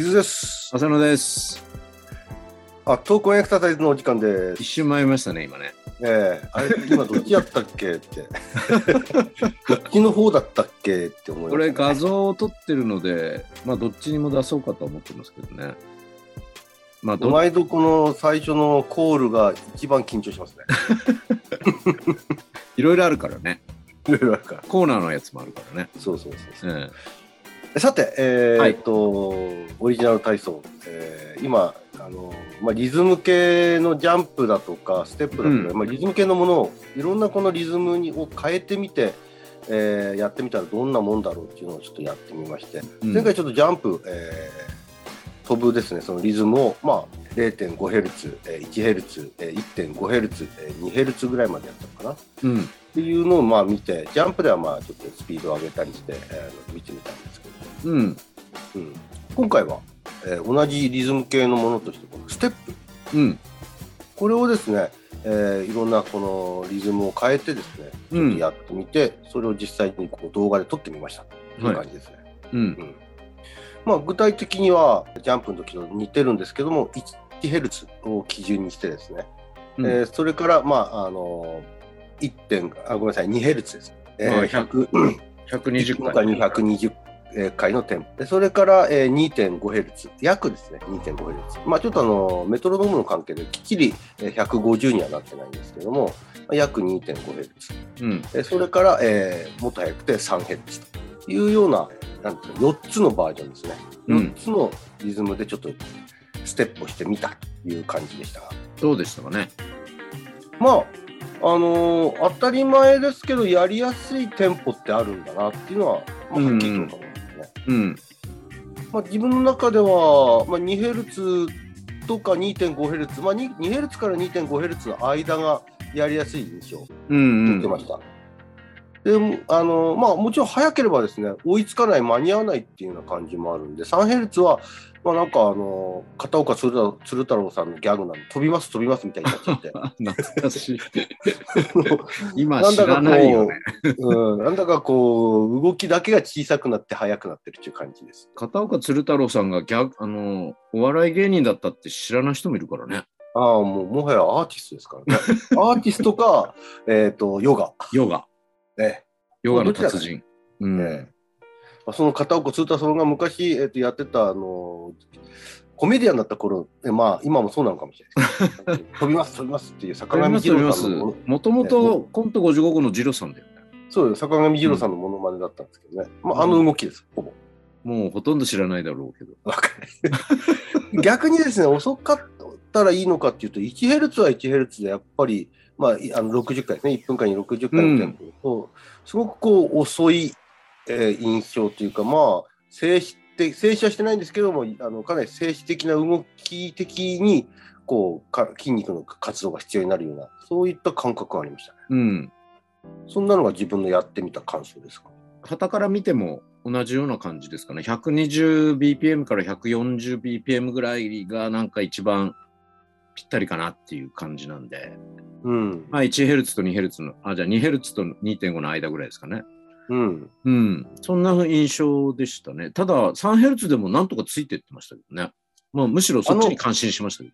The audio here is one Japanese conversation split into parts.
傷です。浅野です。あ、トークンエクササイズのお時間です一。瞬参りましたね、今ね。ええあれ、今どっちやったっけ？って。どっちの方だったっけ？って思いました、これ画像を撮ってるので、まあどっちにも出そうかと思ってますけどね。まあど毎度この最初のコールが一番緊張しますね。いろいろあるからね。いろいろあるから。コーナーのやつもあるからね。そうそうそうそう。えさて、えーはい。えっと、オリジナル体操、えー今、あのまあ、リズム系のジャンプだとか、ステップだとか、うん。まあ、リズム系のものを、いろんなこのリズムにを変えてみて、えーやってみたらどんなもんだろうっていうのをちょっとやってみまして、えうん。前回ちょっとジャンプ、えー飛ぶですね、そのリズムを、まあ、0.5Hz、えー 1Hz、えー 1.5Hz、えー 2Hz ぐらいまでやったのかな。うん。っていうのをまあ見て、ジャンプではまあちょっとスピードを上げたりして、えー見てみたんですけど、うん。うん、今回は、えー同じリズム系のものとして、このステップ、うん。これをですね、えーいろんなこのリズムを変えてですね、うん。やってみて、それを実際にこう動画で撮ってみましたという感じですね。うん。まあ、具体的には、ジャンプの時と似てるんですけども、1Hz を基準にしてですね、うんえーそれから、まあ、あの1点あ、ごめんなさい、2Hz です。えあー、100 120 1回。回に120回のテンポでそれから、えー、2.5Hz 約ですね。2.5Hz まあちょっとあのメトロノームの関係できっちりえー150にはなってないんですけどもまあ約 2.5Hz うん。えーそれから、えーもっと速くて 3Hz と。いうようななんていうの4つのバージョンですね。うん。4つのリズムでちょっとステップをしてみたという感じでした。がどうでしたかね？まああのー当たり前ですけどやりやすいテンポってあるんだなっていうのは、まあ、はっきりと思う。んね。うん。まあ、自分の中では、まあ、2Hz とか 2.5Hz、まあ、2 2Hz から 2.5Hz の間がやりやすい印象をうん。受けました。でもあのまあ、もちろん早ければですね追いつかない、間に合わないっていうような感じもあるんで、3Hz は、まあ、なんかあの片岡鶴太鶴太郎さんのギャグなんで、飛びます、飛びますみたいになっちゃって。懐かしい。今知らないよね。うん、なんだかこう、動きだけが小さくなって速くなってるっていう感じです。片岡鶴太郎さんがギャあのお笑い芸人だったって知らない人もいるからね。ああ、もうもはやアーティストですからね。アーティストか、えっ、と、ヨガ。ヨガ。ね。ヨガの達人。うん。その片岡鶴太郎が昔、えー、とやってた、あのコメディアンだった頃、えまあ、今もそうなのかもしれない。飛びます、飛びますっていう坂上二郎さんのもともとコント55号のジロさんだよね。そうよ坂上二郎さんのものまねだったんですけどね。まあ、あの動きです、ほぼ。もうほとんど知らないだろうけど。逆にですね、遅かったらいいのかっていうと、1Hz は 1Hz でやっぱり、まあ、いあの60回ですね、1分間に60回のテンポだと、すごくこう遅い、えー印象というか、まあ、静止的静止はしてないんですけども、あのかなり静止的な動き的にこうか筋肉の活動が必要になるような、そういった感覚がありましたね。うん。そんなのが自分のやってみた感想ですか？旗から見ても同じような感じですかね。120bpm から 140bpm ぐらいがなんか一番ぴったりかなっていう感じなんで。うん。まあ 1Hz と 2Hz の、あ、じゃあ 2Hz と2.5の間ぐらいですかね。うん。うん。そんな印象でしたね。ただ 3Hz でもなんとかついてってましたけどね。まあむしろそっちに感心しましたけ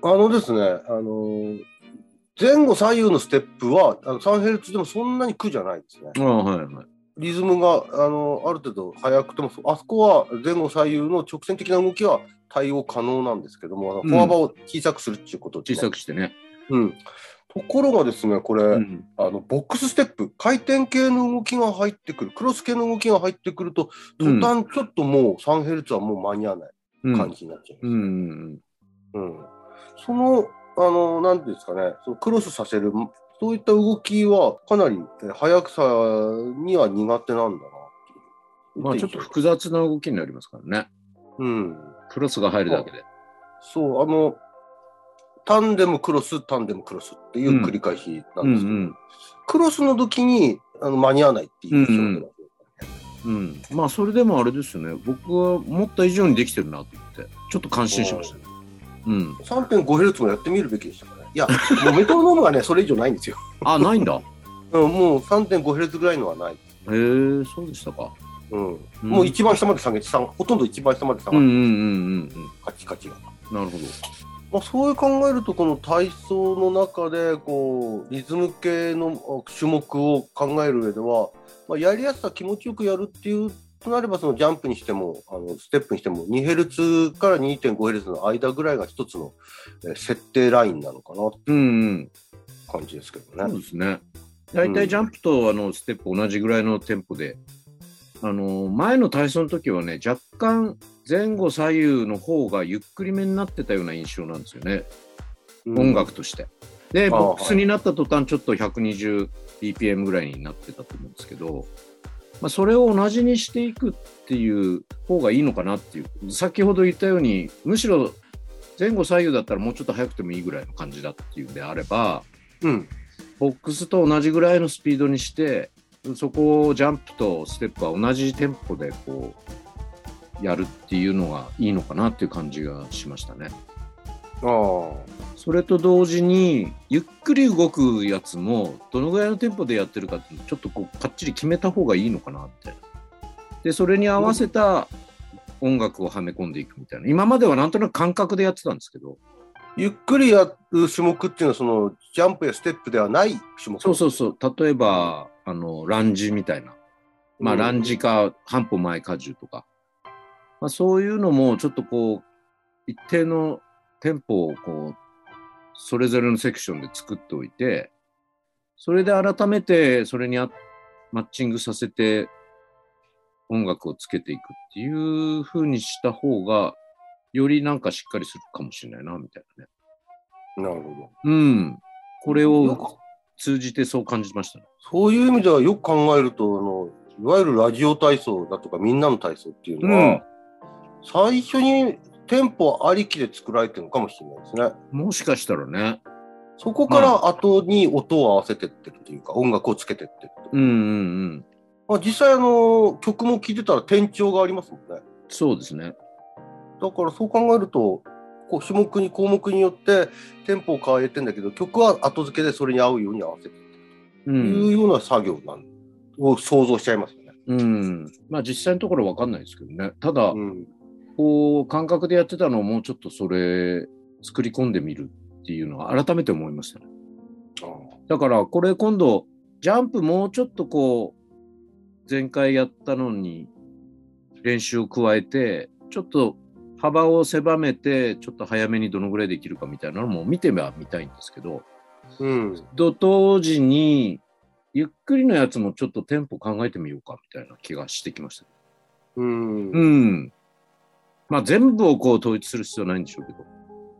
ど。あのですね、あのー前後左右のステップはあの 3Hz でもそんなに苦じゃないですね。ああ、はいはい。リズムがあのある程度速くても、あそこは前後左右の直線的な動きは対応可能なんですけども、うん歩幅を小さくするっていうことで、小さくしてね。うん。ところがですね、これ、うん。あのボックスステップ、回転系の動きが入ってくる、クロス系の動きが入ってくると、途端ちょっともう 3Hz はもう間に合わない感じになっちゃいます。うん。うん。うん、その、あの、なんていうんですかね、そのクロスさせる、そういった動きは、かなりえー速さには苦手なんだな。まあちょっと複雑な動きになりますからね。うん。クロスが入るだけで。そう、あの、タンデムクロス、タンデムクロスっていう繰り返しなんですけど、うんうんクロスの時にあの間に合わないっていう印象で、うん。まあ、それでもあれですよね。僕は思った以上にできてるなと思って、ちょっと感心しましたね。うん。3.5Hz もやってみるべきでしたかね。いや、もうメトロノームがね、それ以上ないんですよ。あ、ないんだ。うん、もう 3.5Hz ぐらいのはない。へえ、そうでしたか。うん。うんもう一番下まで下げて、ほとんど一番下まで下がって、うんうんうんうんカチカチが。うん。なるほど。まあ、そういう考えると、この体操の中で、こう、リズム系のあ種目を考える上では、まあ、やりやすさ、気持ちよくやるっていうとなれば、そのジャンプにしても、あのステップにしても、2ヘルツから 2.5Hz の間ぐらいが一つの、えー設定ラインなのかなってうんうん。感じですけどそうね。ですね。大体ジャンプとあのステップ同じぐらいのテンポで、あの前の体操の時はね、若干前後左右の方がゆっくりめになってたような印象なんですよね、うん音楽として。で、ボックスになった途端、ちょっと 120bpm ぐらいになってたと思うんですけど、まあ、それを同じにしていくっていう方がいいのかなっていう、先ほど言ったように、むしろ前後左右だったらもうちょっと速くてもいいぐらいの感じだっていうんであれば、うん。ボックスと同じぐらいのスピードにして、そこをジャンプとステップは同じテンポでこうやるっていうのがいいのかなっていう感じがしましたね。ああ。それと同時に、ゆっくり動くやつも、どのぐらいのテンポでやってるかっていうのちょっとこうかっちり決めた方がいいのかなって。で、それに合わせた音楽をはめ込んでいくみたいな。今まではなんとなく感覚でやってたんですけど、ゆっくりやる種目っていうのは、その、ジャンプやステップではない種目。そうそうそう、例えば、あの、ランジみたいな。まあ、うんランジか、半歩前荷重とか。まあ、そういうのも、ちょっとこう、一定のテンポを、こう、それぞれのセクションで作っておいて、それで改めて、それにあマッチングさせて、音楽をつけていくっていう風にした方が、よりなんかしっかりするかもしれないな、みたいなね。なるほど。うん。これを通じてそう感じましたね。そういう意味ではよく考えると、あの、いわゆるラジオ体操だとか、みんなの体操っていうのは、うん最初にテンポありきで作られてるのかもしれないですね。もしかしたらね。そこから後に音を合わせてってるというか、音楽をつけてってると。うんうんうん。まあ、実際あの、曲も聴いてたら転調がありますもんね。そうですね。だからそう考えると、こう種目に項目によってテンポを変えてんだけど、曲は後付けでそれに合うように合わせてう。というんような作業なんを想像しちゃいますよね。うん。まあ実際のところわかんないですけどね。ただ、うん。こう、感覚でやってたのをもうちょっとそれ、作り込んでみるっていうのは改めて思いましたね。だからこれ今度、ジャンプもうちょっとこう、前回やったのに練習を加えて、ちょっと幅を狭めて、ちょっと早めにどのぐらいできるかみたいなのも見てはみたいんですけど、うん。と同時に、ゆっくりのやつもちょっとテンポ考えてみようかみたいな気がしてきました。うん。うん。まあ全部をこう統一する必要はないんでしょうけど。だか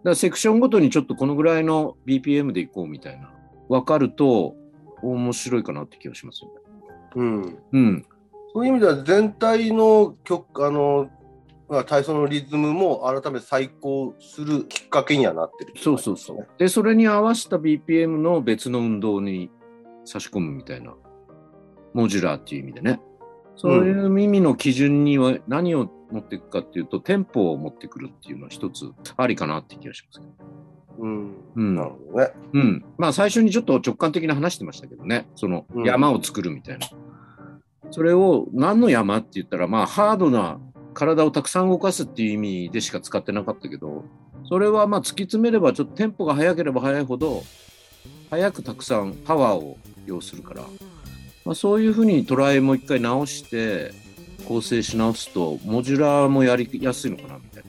らセクションごとにちょっとこのぐらいの BPM でいこうみたいな。分かると面白いかなって気がしますよね。うん。うん。そういう意味では全体の曲、あの、まあ、体操のリズムも改めて再考するきっかけにはなってる、そうそうそう。。で、それに合わせた BPM の別の運動に差し込むみたいな。モジュラーっていう意味でね。そういう耳の基準には何を持っていくかっていうと、テンポを持ってくるっていうのは一つありかなって気がしますけど。うん。うんなるほどね。うん。まあ最初にちょっと直感的な話してましたけどね。そのうん山を作るみたいな。それを何の山って言ったら、まあハードな体をたくさん動かすっていう意味でしか使ってなかったけど、それはまあ突き詰めればちょっとテンポが速ければ速いほど、速くたくさんパワーを要するから、まあ、そういうふうにトライもう一回直して構成し直すと、モジュラーもやりやすいのかなみたい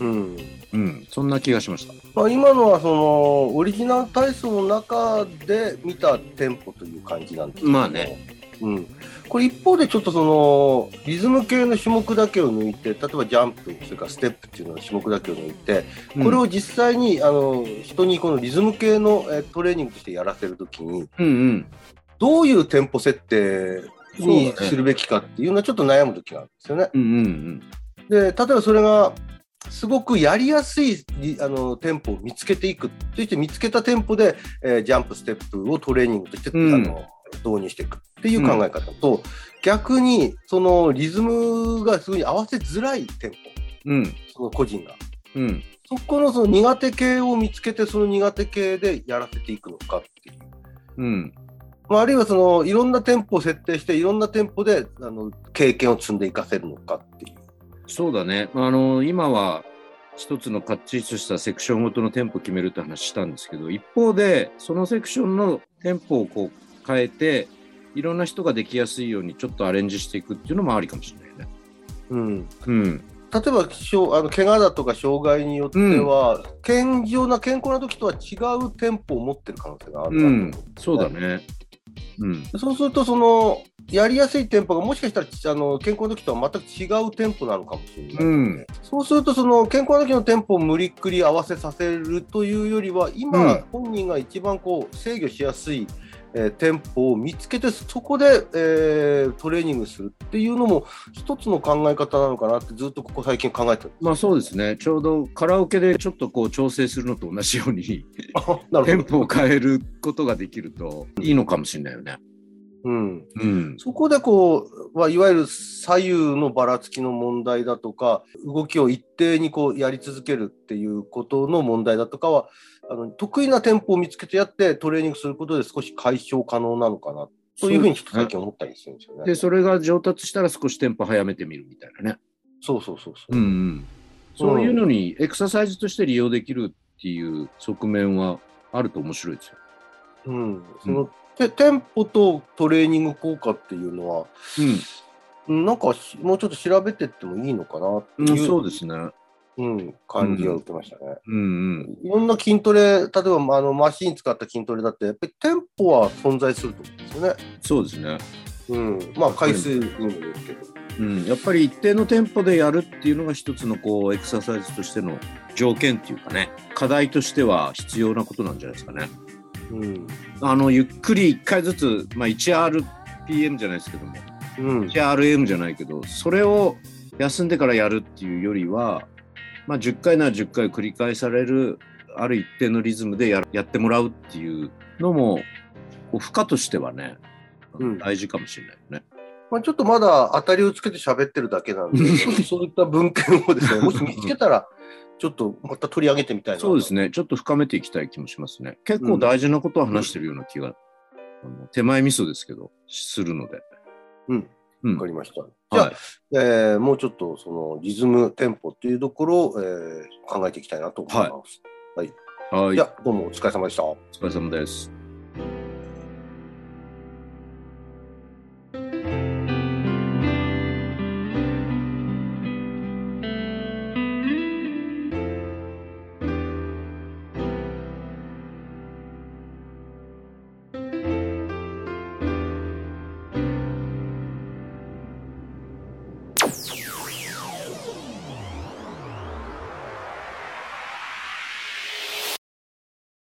な。うん。うん。そんな気がしました。まあ、今のはそのオリジナル体操の中で見たテンポという感じなんですけどまあね。うん、これ一方でちょっとそのリズム系の種目だけを抜いて例えばジャンプそれからステップっていうのの種目だけを抜いてこれを実際にあの人にこのリズム系のえトレーニングとしてやらせるときにうんうん。どういうテンポ設定にするべきかっていうのはちょっと悩むときがあるんですよね。うんうんうん。で例えばそれがすごくやりやすいリあのテンポを見つけていくそして見つけたテンポで、えージャンプステップをトレーニングとして、うんあの導入していくっていう考え方と、逆にそのリズムがすぐに合わせづらいテンポ、うん。その個人が。うん。そこのその苦手系を見つけて、その苦手系でやらせていくのかっていう。うん。まあ、あるいはそのいろんな店舗を設定して、いろんな店舗であの経験を積んでいかせるのかっていう。そうだね。あの、今は一つのかっちりとしたセクションごとの店舗を決めるって話したんですけど、一方で、そのセクションの店舗をこう変えて、いろんな人ができやすいようにちょっとアレンジしていくっていうのもありかもしれないね。うん、うん。例えばしょうあの怪我だとか障害によっては、健常な健康な時とは違う店舗を持ってる可能性があるうん。そうだね。うん。そうすると、そのやりやすい店舗がもしかしたらあの健康の時とは全く違う店舗なのかもしれない、うん。そうすると、その健康の時の店舗を無理っくり合わせさせるというよりは、今、うん。本人が一番こう制御しやすい、えー店舗を見つけて、そこで、えートレーニングするっていうのも、一つの考え方なのかなって、ずっとここ最近考えて。まあそうですね。ちょうどカラオケでちょっとこう調整するのと同じように。店舗を変えることができるといいのかもしれないよね。うんうん。そこでこう、まあ、いわゆる左右のばらつきの問題だとか、動きを一定にこうやり続けるっていうことの問題だとかは、あの得意な店舗を見つけてやってトレーニングすることで少し解消可能なのかなというふうにちょっと最近思ったりするんですよね。で、それが上達したら少しテンポ早めてみるみたいなね。そうそうそうそう。うんうん。そういうのにエクササイズとして利用できるっていう側面はあると面白いですよ。うん、その、て店舗とトレーニング効果っていうのは、うんなんかしもうちょっと調べてってもいいのかなってうん。いう、そうですね。うん、感じが受けましたね。うんうん。いろんな筋トレ、例えばまああのマシン使った筋トレだって、やっぱり店舗は存在すると思うんですよね。そうですね。うん、まあ回数にもよるけど。うん、やっぱり一定のテンポでやるっていうのが一つのこうエクササイズとしての条件っていうかね課題としては必要なことなんじゃないですかね。うん、あのゆっくり1回ずつ、まあ、1RPM じゃないですけどもうん、1RM じゃないけどそれを休んでからやるっていうよりは、まあ、10回なら10回繰り返されるある一定のリズムでややってもらうっていうのもこう負荷としてはね、うん大事かもしれないよね。まあ、ちょっとまだ当たりをつけて喋ってるだけなんで、そういった文献をですね、もし見つけたら、ちょっとまた取り上げてみたいな。そうですね。ちょっと深めていきたい気もしますね。結構大事なことを話してるような気が、あの手前味噌ですけど、するので。うん。うんわかりました。じゃあ、はい。えーもうちょっとそのリズム、テンポっていうところを、えー考えていきたいなと思います。はいじゃあ、どうもお疲れ様でした。お疲れ様です。